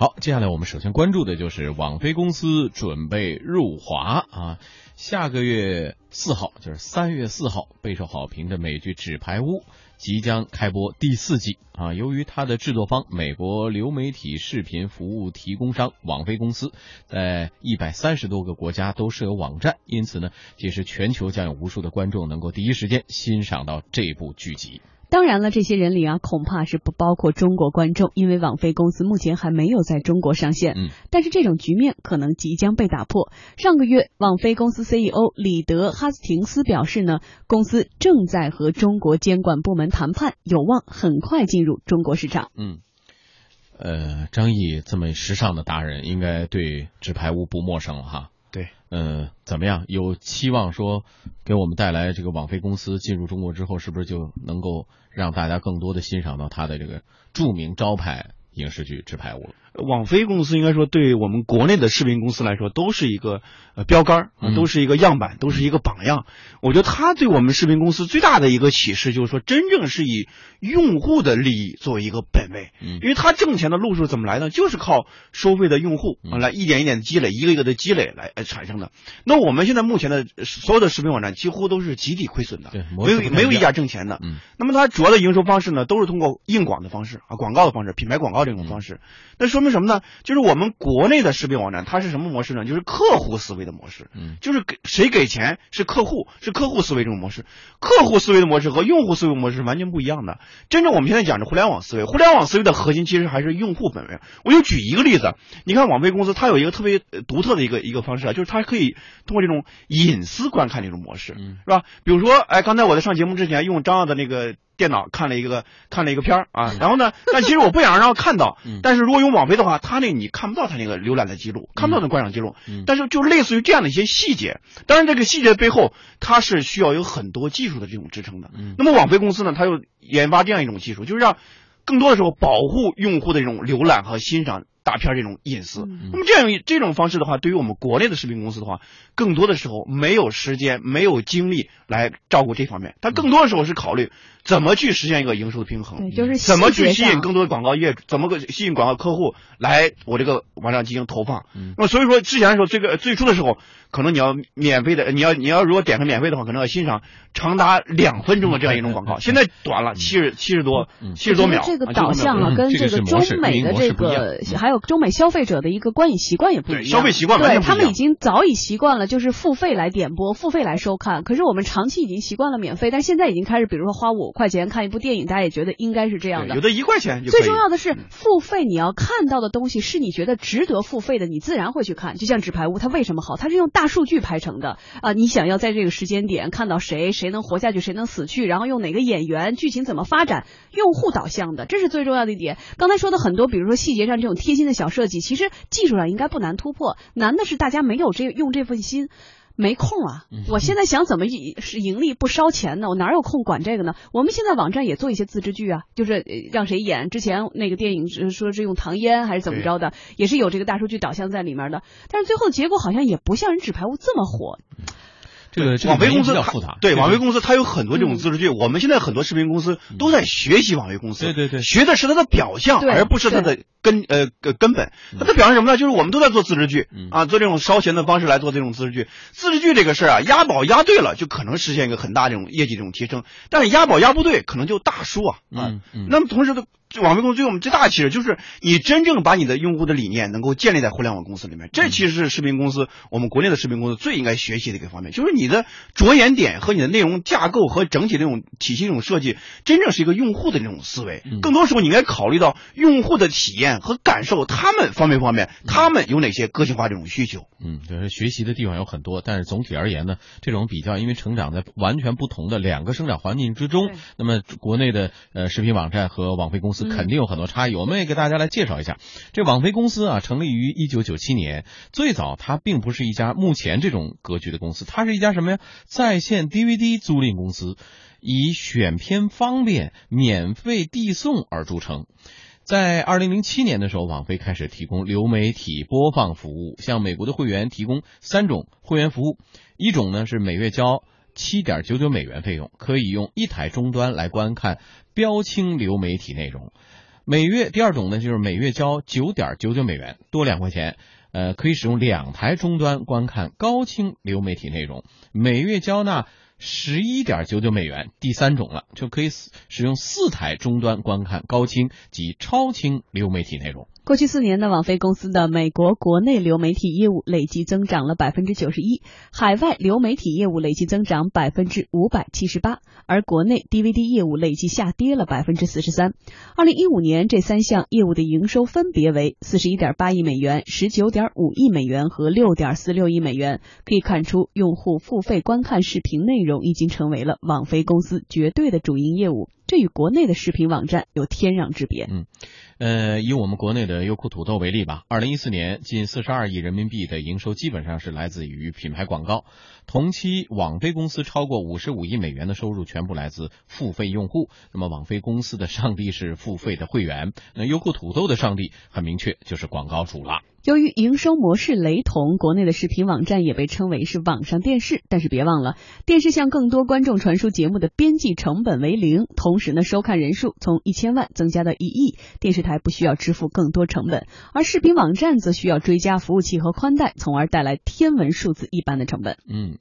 好，接下来我们首先关注的就是网飞公司准备入华啊，下个月四号，就是三月四号，备受好评的美剧《纸牌屋》即将开播第四季啊。由于它的制作方美国流媒体视频服务提供商网飞公司在一百三十多个国家都设有网站，因此呢，届时全球将有无数的观众能够第一时间欣赏到这部剧集。当然了，这些人里啊，恐怕是不包括中国观众，因为网飞公司目前还没有在中国上线。嗯，但是这种局面可能即将被打破。上个月，网飞公司 CEO 里德哈斯廷斯表示呢，公司正在和中国监管部门谈判，有望很快进入中国市场。嗯，呃，张毅这么时尚的达人，应该对纸牌屋不陌生了哈。对，嗯，怎么样？有期望说给我们带来这个网飞公司进入中国之后，是不是就能够让大家更多的欣赏到他的这个著名招牌影视剧《纸牌屋》了？网飞公司应该说对我们国内的视频公司来说都是一个呃标杆儿、嗯都是一个样板，都是一个榜样。我觉得它对我们视频公司最大的一个启示就是说，真正是以用户的利益作为一个本位。嗯因为它挣钱的路数怎么来呢？就是靠收费的用户来一点一点的积累，一个一个的积累来呃产生的。那我们现在目前的呃所有的视频网站几乎都是集体亏损的，对没有没有一家挣钱的。嗯那么它主要的营收方式呢，都是通过硬广的方式啊，广告的方式，品牌广告这种方式。那说明什么呢？就是我们国内的视频网站，它是什么模式呢？就是客户思维的模式，嗯就是给谁给钱是客户，是客户思维这种模式。客户思维的模式和用户思维模式是完全不一样的。真正我们现在讲的互联网思维，互联网思维的核心其实还是用户本位。我就举一个例子，你看网飞公司它有一个特别呃独特的一个一个方式啊，就是它可以通过这种隐私观看这种模式。嗯是吧？比如说，哎，刚才我在上节目之前用张耀的那个电脑看了一个 看了一个片儿啊，然后呢，但其实我不想让他看到 嗯，但是如果用网飞的话，他那你看不到他那个浏览的记录，看不到那观赏记录嗯，但是就类似于这样的一些细节，当然这个细节背后它是需要有很多技术的这种支撑的。嗯。那么网飞公司呢，它又研发这样一种技术，就是让更多的时候保护用户的这种浏览和欣赏大片这种隐私。嗯那么这样一这种方式的话，对于我们国内的视频公司的话，更多的时候没有时间、没有精力来照顾这方面，它更多的时候是考虑怎么去实现一个营收的平衡。对，就是怎么去吸引更多的广告业主？怎么个吸引广告客户来我这个网站进行投放？嗯那么所以说之前的时候，这个最初的时候，可能你要免费的，你要你要如果点开免费的话，可能要欣赏长达两分钟的这样一种广告。现在短了，七十七十多嗯七十多秒。这个啊导向啊，嗯跟这个中美的这个嗯还有中美消费者的一个观影习惯也不一样。对消费习惯对全不一样他们已经早已习惯了，就是付费来点播，付费来收看。可是我们长期已经习惯了免费，但现在已经开始，比如说花五块钱看一部电影，大家也觉得应该是这样的有。的一块钱就。最重要的是，付费你要看到的东西是你觉得值得付费的，你自然会去看。就像《纸牌屋》，它为什么好？它是用大数据拍成的啊！你想要在这个时间点看到谁，谁能活下去，谁能死去，然后用哪个演员，剧情怎么发展，用户导向的，这是最重要的一点。刚才说的很多，比如说细节上这种贴心的小设计，其实技术上应该不难突破，难的是大家没有这用这份心。没空啊！我现在想怎么盈是盈利不烧钱呢？我哪有空管这个呢？我们现在网站也做一些自制剧啊，就是呃让谁演。之前那个电影是说是用唐嫣还是怎么着的，也是有这个大数据导向在里面的。但是最后结果好像也不像人纸牌屋这么火。这个网飞公司它比较复杂，对网飞公司，它有很多这种嗯自制剧。我们现在很多视频公司都在学习网飞公司，对对对学的是它的表象，而不是它的根呃根根本。它的表象什么呢？就是我们都在做自制剧嗯啊，做这种烧钱的方式来做这种自制剧。自制剧这个事儿啊，押宝押对了，就可能实现一个很大这种业绩这种提升，但是押宝押不对，可能就大输啊啊那么同时的，这网飞公司对我们最大的启示就是，你真正把你的用户的理念能够建立在互联网公司里面，这其实是视频公司我们国内的视频公司最应该学习的一个方面，就是你的着眼点和你的内容架构和整体这种体系这种设计，真正是一个用户的这种思维嗯。更多时候你应该考虑到用户的体验和感受，他们方面不方面，他们有哪些个性化这种需求。嗯，就是学习的地方有很多，但是总体而言呢，这种比较，因为成长在完全不同的两个生长环境之中，那么国内的呃视频网站和网飞公司嗯肯定有很多差异。我们也给大家来介绍一下，这网飞公司啊，成立于一九九七年，最早它并不是一家目前这种格局的公司，它是一家什么呀？在线 DVD 租赁公司，以选片方便、免费递送而著称。在二零零七年的时候，网飞开始提供流媒体播放服务，向美国的会员提供三种会员服务，一种呢是每月交七点九九美元费用，可以用一台终端来观看标清流媒体内容。每月第二种呢，就是每月交九点九九美元，多两块钱，呃，可以使用两台终端观看高清流媒体内容，每月交纳。十一点九九美元，第三种了，就可以使使用四台终端观看高清及超清流媒体内容。过去四年呢，网飞公司的美国国内流媒体业务累计增长了百分之九十一，海外流媒体业务累计增长百分之五百七十八，而国内 DVD 业务累计下跌了百分之四十三。二零一五年这三项业务的营收分别为四十一点八亿美元、十九点五亿美元和六点四六亿美元。可以看出，用户付费观看视频内容已经成为了网飞公司绝对的主营业务。这与国内的视频网站有天壤之别。嗯，呃，以我们国内的优酷土豆为例吧，二零一四年近四十二亿人民币的营收基本上是来自于品牌广告。同期，网飞公司超过五十五亿美元的收入全部来自付费用户。那么，网飞公司的上帝是付费的会员，那优酷土豆的上帝很明确就是广告主了。由于营收模式雷同，国内的视频网站也被称为是网上电视。但是别忘了，电视向更多观众传输节目的边际成本为零，同时呢，收看人数从一千万增加到一亿，电视台不需要支付更多成本，而视频网站则需要追加服务器和宽带，从而带来天文数字一般的成本。嗯。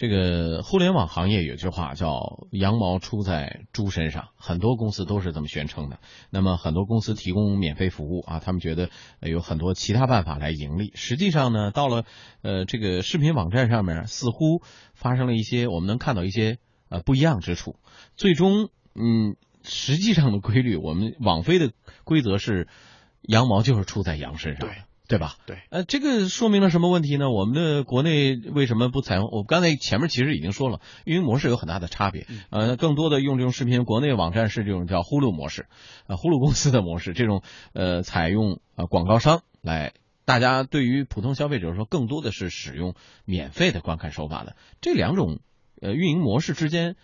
这个互联网行业有句话叫“羊毛出在猪身上”，很多公司都是这么宣称的。那么很多公司提供免费服务啊，他们觉得有很多其他办法来盈利。实际上呢，到了呃这个视频网站上面，似乎发生了一些我们能看到一些呃不一样之处。最终，嗯，实际上的规律，我们网飞的规则是羊毛就是出在羊身上。对。对吧？对，呃，这个说明了什么问题呢？我们的国内为什么不采用？我刚才前面其实已经说了，运营模式有很大的差别。呃，更多的用这种视频，国内网站是这种叫呼噜模式，啊，呼噜公司的模式，这种呃，采用呃广告商来，大家对于普通消费者说，更多的是使用免费的观看手法的。这两种呃运营模式之间。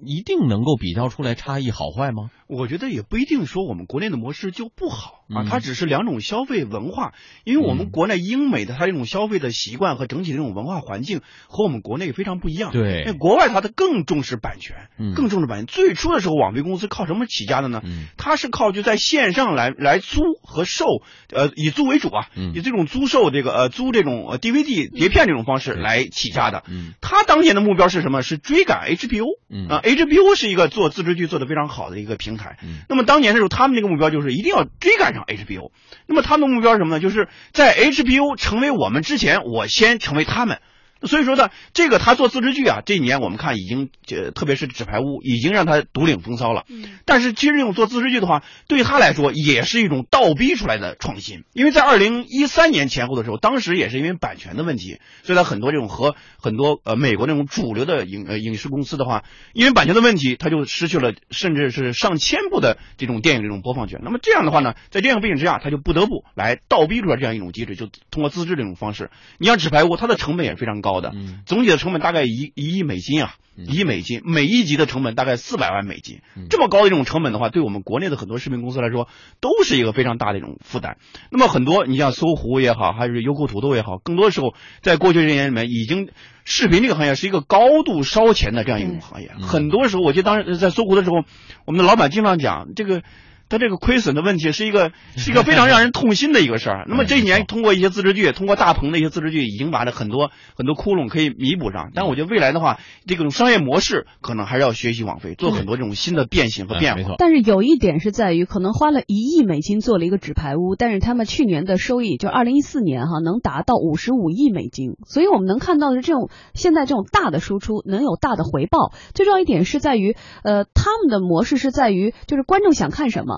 一定能够比较出来差异好坏吗？我觉得也不一定说我们国内的模式就不好啊，它只是两种消费文化。因为我们国内英美的它这种消费的习惯和整体的这种文化环境和我们国内非常不一样。对，那国外它的更重视版权，更重视版权。最初的时候，网飞公司靠什么起家的呢？它是靠就在线上来来租和售，呃，以租为主啊，以这种租售这个呃租这种 DVD 碟片这种方式来起家的。它当年的目标是什么？是追赶 HBO 啊。HBO 是一个做自制剧做的非常好的一个平台，那么当年的时候，他们这个目标就是一定要追赶上 HBO。那么他们的目标是什么呢？就是在 HBO 成为我们之前，我先成为他们。所以说呢，这个他做自制剧啊，这一年我们看已经，呃，特别是《纸牌屋》，已经让他独领风骚了。嗯。但是其实这种做自制剧的话，对他来说也是一种倒逼出来的创新。因为在二零一三年前后的时候，当时也是因为版权的问题，所以他很多这种和很多呃美国那种主流的影呃影视公司的话，因为版权的问题，他就失去了甚至是上千部的这种电影这种播放权。那么这样的话呢，在这样背景之下，他就不得不来倒逼出来这样一种机制，就通过自制这种方式。你像《纸牌屋》，它的成本也非常高。高的，总体的成本大概一一亿美金啊，一亿美金，每一集的成本大概四百万美金，这么高的一种成本的话，对我们国内的很多视频公司来说，都是一个非常大的一种负担。那么很多，你像搜狐也好，还是优酷土豆也好，更多时候在过去这些年里面，已经视频这个行业是一个高度烧钱的这样一种行业。很多时候，我记得当时在搜狐的时候，我们的老板经常讲这个。它这个亏损的问题是一个是一个非常让人痛心的一个事儿。那么这一年通过一些自制剧，通过大鹏的一些自制剧，已经把这很多很多窟窿可以弥补上。但我觉得未来的话，这种商业模式可能还是要学习网飞，做很多这种新的变形和变化。但是有一点是在于，可能花了一亿美金做了一个纸牌屋，但是他们去年的收益就二零一四年哈能达到五十五亿美金。所以我们能看到的是这种现在这种大的输出能有大的回报。最重要一点是在于，呃，他们的模式是在于就是观众想看什么。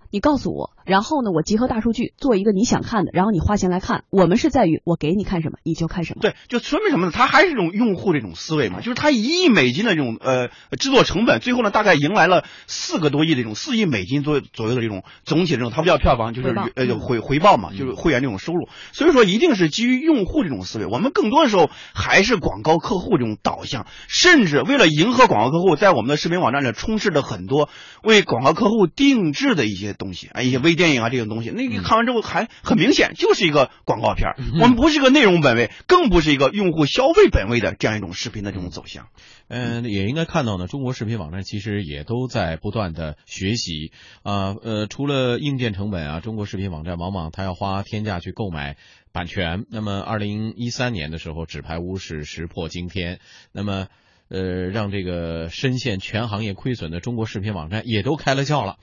你告诉我，然后呢，我集合大数据做一个你想看的，然后你花钱来看。我们是在于我给你看什么，你就看什么。对，就说明什么呢？它还是这种用户这种思维嘛，就是它一亿美金的这种呃制作成本，最后呢大概迎来了四个多亿的这种四亿美金左左右的这种总体的这种，它不叫票房，就是呃回回报嘛，就是会员这种收入。所以说一定是基于用户这种思维，我们更多的时候还是广告客户这种导向，甚至为了迎合广告客户，在我们的视频网站里充斥着很多为广告客户定制的一些。东西啊，一些微电影啊这种东西，那你看完之后还很明显就是一个广告片儿。我们不是一个内容本位，更不是一个用户消费本位的这样一种视频的这种走向。嗯，也应该看到呢，中国视频网站其实也都在不断的学习啊，呃，除了硬件成本啊，中国视频网站往往它要花天价去购买版权。那么，二零一三年的时候，纸牌屋是石破惊天，那么呃，让这个深陷全行业亏损的中国视频网站也都开了窍了。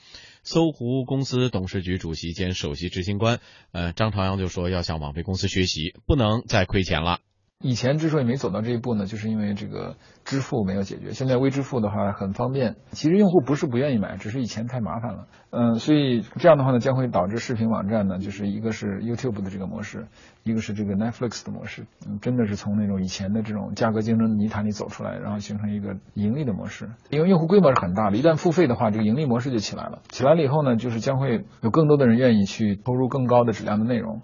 搜狐公司董事局主席兼首席执行官呃张朝阳就说，要向网飞公司学习，不能再亏钱了。以前之所以没走到这一步呢，就是因为这个支付没有解决。现在微支付的话很方便，其实用户不是不愿意买，只是以前太麻烦了。嗯，所以这样的话呢，将会导致视频网站呢，就是一个是 YouTube 的这个模式，一个是这个 Netflix 的模式，嗯，真的是从那种以前的这种价格竞争的泥潭里走出来，然后形成一个盈利的模式。因为用户规模是很大的，一旦付费的话，这个盈利模式就起来了。起来了以后呢，就是将会有更多的人愿意去投入更高的质量的内容。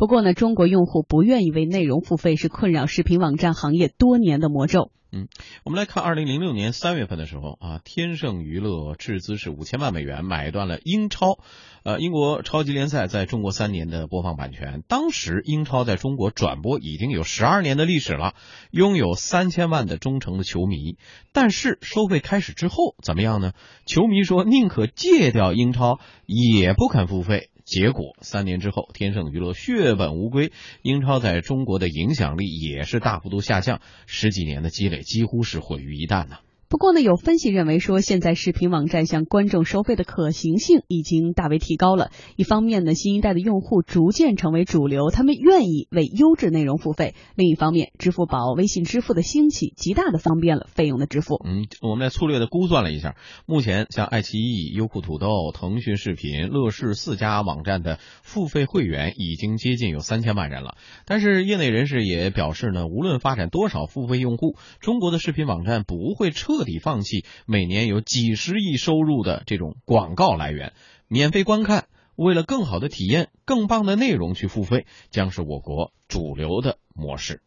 不过呢，中国用户不愿意为内容付费是困扰视频网站行业多年的魔咒。嗯，我们来看二零零六年三月份的时候啊，天盛娱乐斥资是五千万美元买断了英超，呃，英国超级联赛在中国三年的播放版权。当时英超在中国转播已经有十二年的历史了，拥有三千万的忠诚的球迷。但是收费开始之后怎么样呢？球迷说宁可戒掉英超，也不肯付费。结果三年之后，天盛娱乐血本无归，英超在中国的影响力也是大幅度下降，十几年的积累几乎是毁于一旦呐。不过呢，有分析认为说，现在视频网站向观众收费的可行性已经大为提高了。一方面呢，新一代的用户逐渐成为主流，他们愿意为优质内容付费；另一方面，支付宝、微信支付的兴起，极大的方便了费用的支付。嗯，我们来粗略的估算了一下，目前像爱奇艺、优酷土豆、腾讯视频、乐视四家网站的付费会员已经接近有三千万人了。但是业内人士也表示呢，无论发展多少付费用户，中国的视频网站不会彻。彻底放弃每年有几十亿收入的这种广告来源，免费观看，为了更好的体验、更棒的内容去付费，将是我国主流的模式。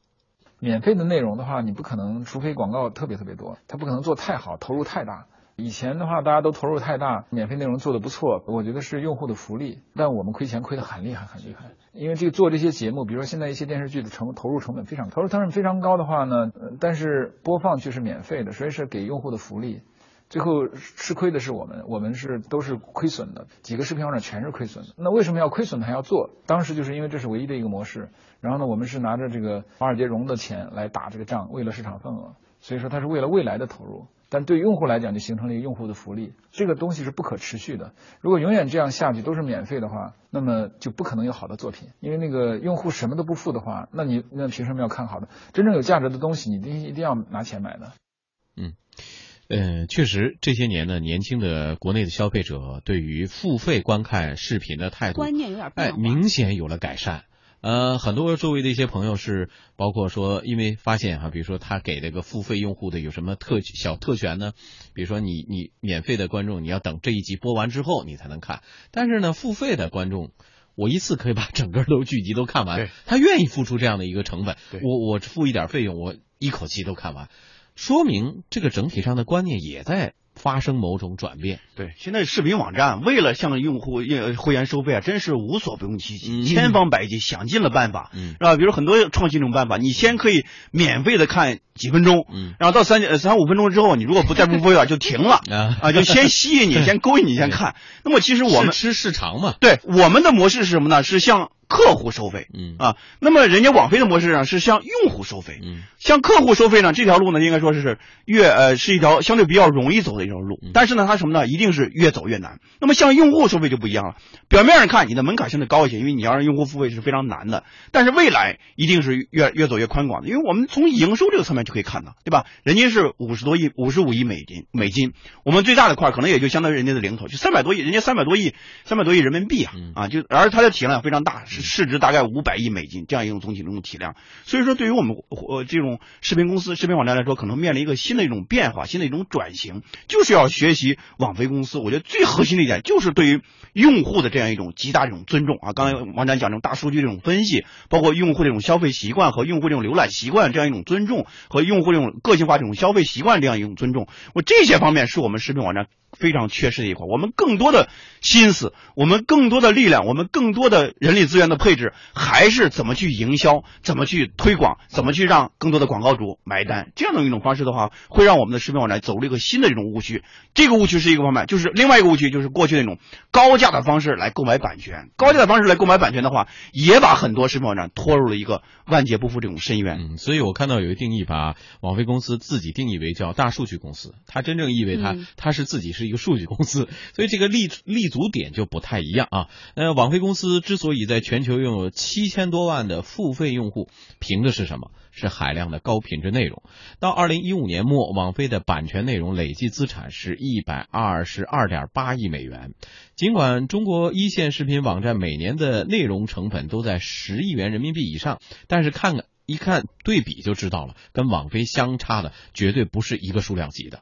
免费的内容的话，你不可能，除非广告特别特别多，它不可能做太好，投入太大。以前的话，大家都投入太大，免费内容做的不错，我觉得是用户的福利。但我们亏钱亏得很厉害，很厉害。因为这个做这些节目，比如说现在一些电视剧的成投入成本非常，投入成本非常高的话呢，但是播放却是免费的，所以是给用户的福利。最后吃亏的是我们，我们是都是亏损的，几个视频网站全是亏损的。那为什么要亏损还要做？当时就是因为这是唯一的一个模式。然后呢，我们是拿着这个华尔街融的钱来打这个仗，为了市场份额。所以说它是为了未来的投入。但对用户来讲，就形成了一个用户的福利。这个东西是不可持续的。如果永远这样下去都是免费的话，那么就不可能有好的作品。因为那个用户什么都不付的话，那你那凭什么要看好的？真正有价值的东西，你一定一定要拿钱买的。嗯，呃，确实这些年呢，年轻的国内的消费者对于付费观看视频的态度观念有点哎，明显有了改善。呃，很多周围的一些朋友是包括说，因为发现哈，比如说他给这个付费用户的有什么特小特权呢？比如说你你免费的观众，你要等这一集播完之后你才能看，但是呢，付费的观众，我一次可以把整个都剧集都看完，他愿意付出这样的一个成本，我我付一点费用，我一口气都看完，说明这个整体上的观念也在。发生某种转变。对，现在视频网站为了向用户会员收费啊，真是无所不用其极，千方百计，想尽了办法，嗯是吧？比如很多创新这种办法，你先可以免费的看几分钟，嗯然后到三三五分钟之后，你如果不再不付费就停了 啊，就先吸引你，先勾引你，先看。那么其实我们吃市场嘛，对，我们的模式是什么呢？是向。客户收费，嗯啊，那么人家网飞的模式上是向用户收费，嗯，向客户收费呢，这条路呢应该说是越呃是一条相对比较容易走的一条路，但是呢它什么呢，一定是越走越难。那么向用户收费就不一样了，表面上看你的门槛相对高一些，因为你要让用户付费是非常难的，但是未来一定是越越走越宽广的，因为我们从营收这个侧面就可以看到，对吧？人家是五十多亿，五十五亿美金美金，我们最大的块可能也就相当于人家的零头，就三百多亿，人家三百多亿，三百多亿人民币啊，啊就而它的体量非常大。是市值大概五百亿美金这样一种总体这种体量。所以说，对于我们呃这种视频公司、视频网站来说，可能面临一个新的一种变化、新的一种转型，就是要学习网飞公司。我觉得最核心的一点就是对于用户的这样一种极大这种尊重啊。刚才王展讲这种大数据这种分析，包括用户这种消费习惯和用户这种浏览习惯这样一种尊重，和用户这种个性化这种消费习惯这样一种尊重，我这些方面是我们视频网站。非常缺失的一块，我们更多的心思，我们更多的力量，我们更多的人力资源的配置，还是怎么去营销，怎么去推广，怎么去让更多的广告主买单。这样的一种方式的话，会让我们的视频网站走了一个新的这种误区。这个误区是一个方面，就是另外一个误区，就是过去那种高价的方式来购买版权，高价的方式来购买版权的话，也把很多视频网站拖入了一个万劫不复这种深渊。嗯，所以我看到有一个定义，把网飞公司自己定义为叫大数据公司，它真正意味它它是自己是。是一个数据公司，所以这个立立足点就不太一样啊。呃，网飞公司之所以在全球拥有七千多万的付费用户，凭的是什么？是海量的高品质内容。到二零一五年末，网飞的版权内容累计资产是一百二十二点八亿美元。尽管中国一线视频网站每年的内容成本都在十亿元人民币以上，但是看看一看对比就知道了，跟网飞相差的绝对不是一个数量级的。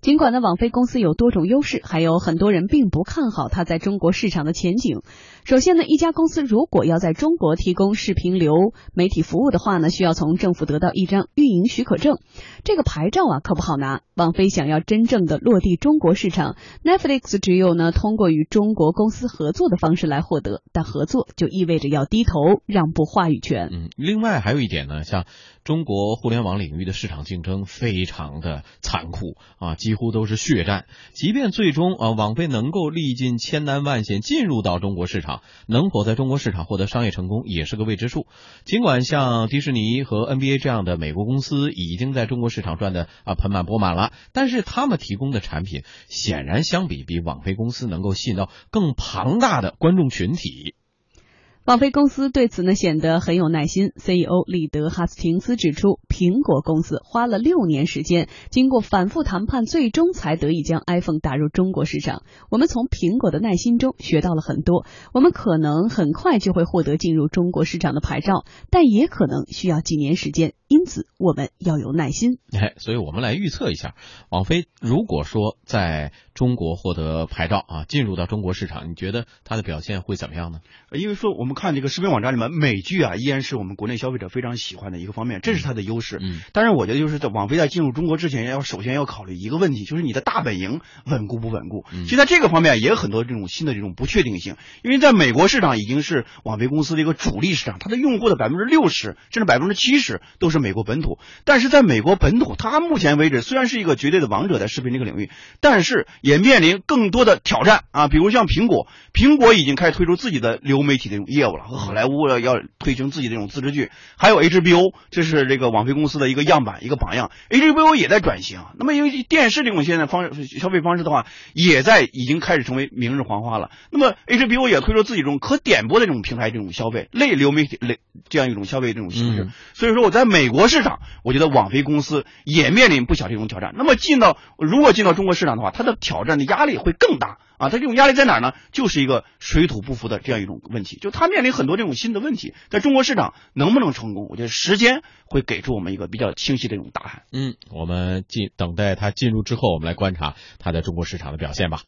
尽管呢，网飞公司有多种优势，还有很多人并不看好它在中国市场的前景。首先呢，一家公司如果要在中国提供视频流媒体服务的话呢，需要从政府得到一张运营许可证，这个牌照啊可不好拿。网飞想要真正的落地中国市场，Netflix 只有呢通过与中国公司合作的方式来获得，但合作就意味着要低头让步话语权。嗯，另外还有一点呢，像中国互联网领域的市场竞争非常的残酷啊，几。乎都是血战，即便最终啊，网飞能够历尽千难万险进入到中国市场，能否在中国市场获得商业成功也是个未知数。尽管像迪士尼和 NBA 这样的美国公司已经在中国市场赚的啊盆满钵满了，但是他们提供的产品显然相比比网飞公司能够吸引到更庞大的观众群体。网飞公司对此呢显得很有耐心。CEO 里德哈斯廷斯指出，苹果公司花了六年时间，经过反复谈判，最终才得以将 iPhone 打入中国市场。我们从苹果的耐心中学到了很多。我们可能很快就会获得进入中国市场的牌照，但也可能需要几年时间。因此，我们要有耐心。哎，所以我们来预测一下，网飞如果说在中国获得牌照啊，进入到中国市场，你觉得它的表现会怎么样呢？因为说我们。看这个视频网站里面美剧啊，依然是我们国内消费者非常喜欢的一个方面，这是它的优势。嗯，但是我觉得就是在网飞在进入中国之前，要首先要考虑一个问题，就是你的大本营稳固不稳固。其实在这个方面也有很多这种新的这种不确定性，因为在美国市场已经是网飞公司的一个主力市场，它的用户的百分之六十甚至百分之七十都是美国本土。但是在美国本土，它目前为止虽然是一个绝对的王者在视频这个领域，但是也面临更多的挑战啊，比如像苹果，苹果已经开始推出自己的流媒体这种业务了，和好莱坞。要要推行自己这种自制剧，还有 HBO，这是这个网飞公司的一个样板，一个榜样。HBO 也在转型，那么因为电视这种现在方消费方式的话，也在已经开始成为明日黄花了。那么 HBO 也推出自己这种可点播的这种平台，这种消费类流媒体类这样一种消费这种形式。所以说我在美国市场，我觉得网飞公司也面临不小这种挑战。那么进到如果进到中国市场的话，它的挑战的压力会更大。啊，它这种压力在哪儿呢？就是一个水土不服的这样一种问题，就它面临很多这种新的问题，在中国市场能不能成功？我觉得时间会给出我们一个比较清晰的这种答案。嗯，我们进等待它进入之后，我们来观察它在中国市场的表现吧。